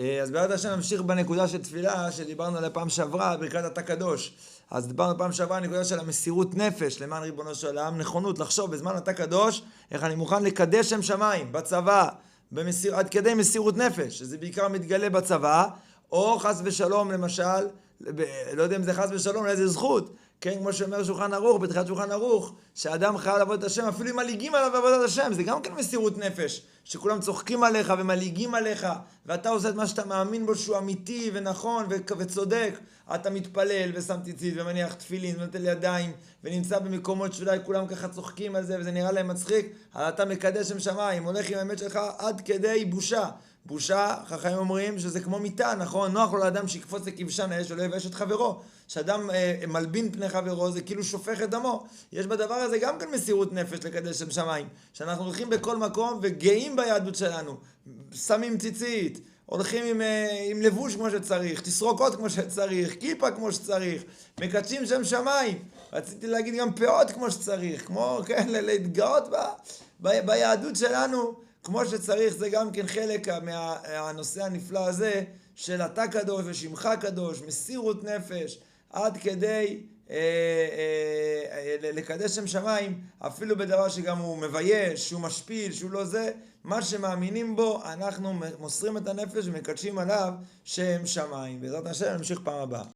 אה, אז בעזרת השם נמשיך בנקודה של תפילה שדיברנו עליה פעם שעברה, ברכת אתה קדוש. אז דיברנו פעם שעברה על נקודה של המסירות נפש למען ריבונו של עולם, נכונות לחשוב בזמן אתה קדוש, איך אני מוכן לקדש שם שמיים, בצבא, במסיר, עד כדי מסירות נפש, שזה בעיקר מתגלה בצבא, או חס ושלום למשל, לא יודע אם זה חס ושלום, לאיזה זכות, כן, כמו שאומר שולחן ערוך, בתחילת שולחן ערוך, שאדם חייב לעבוד את השם, אפילו אם מלעיגים עליו בעבודת השם, זה גם כן מסירות נפש, שכולם צוחקים עליך ומלעיגים עליך, ואתה עושה את מה שאתה מאמין בו שהוא אמיתי ונכון ו- וצודק, אתה מתפלל ושם ציצית ומניח תפילין ונוטל ידיים, ונמצא במקומות שאולי כולם ככה צוחקים על זה וזה נראה להם מצחיק, אבל אתה מקדש שם שמיים, הולך עם האמת שלך עד כדי בושה. בושה, חכמים אומרים שזה כמו מיטה, נכון? נוח לו לאדם שיקפוץ לכבשן האש ולא יבאש את חברו. כשאדם אה, מלבין פני חברו זה כאילו שופך את דמו. יש בדבר הזה גם כן מסירות נפש לקדש שם שמיים. שאנחנו הולכים בכל מקום וגאים ביהדות שלנו. שמים ציצית, הולכים עם, אה, עם לבוש כמו שצריך, תסרוקות כמו שצריך, כיפה כמו שצריך, מקדשים שם שמיים. רציתי להגיד גם פאות כמו שצריך, כמו, כן, להתגאות ב, ב, ביהדות שלנו. כמו שצריך, זה גם כן חלק מה- מהנושא הנפלא הזה של אתה קדוש ושמך קדוש, מסירות נפש, עד כדי אה, אה, אה, לקדש שם שמיים, אפילו בדבר שגם הוא מבייש, שהוא משפיל, שהוא לא זה, מה שמאמינים בו, אנחנו מוסרים את הנפש ומקדשים עליו שם שמיים. בעזרת השם נמשיך פעם הבאה.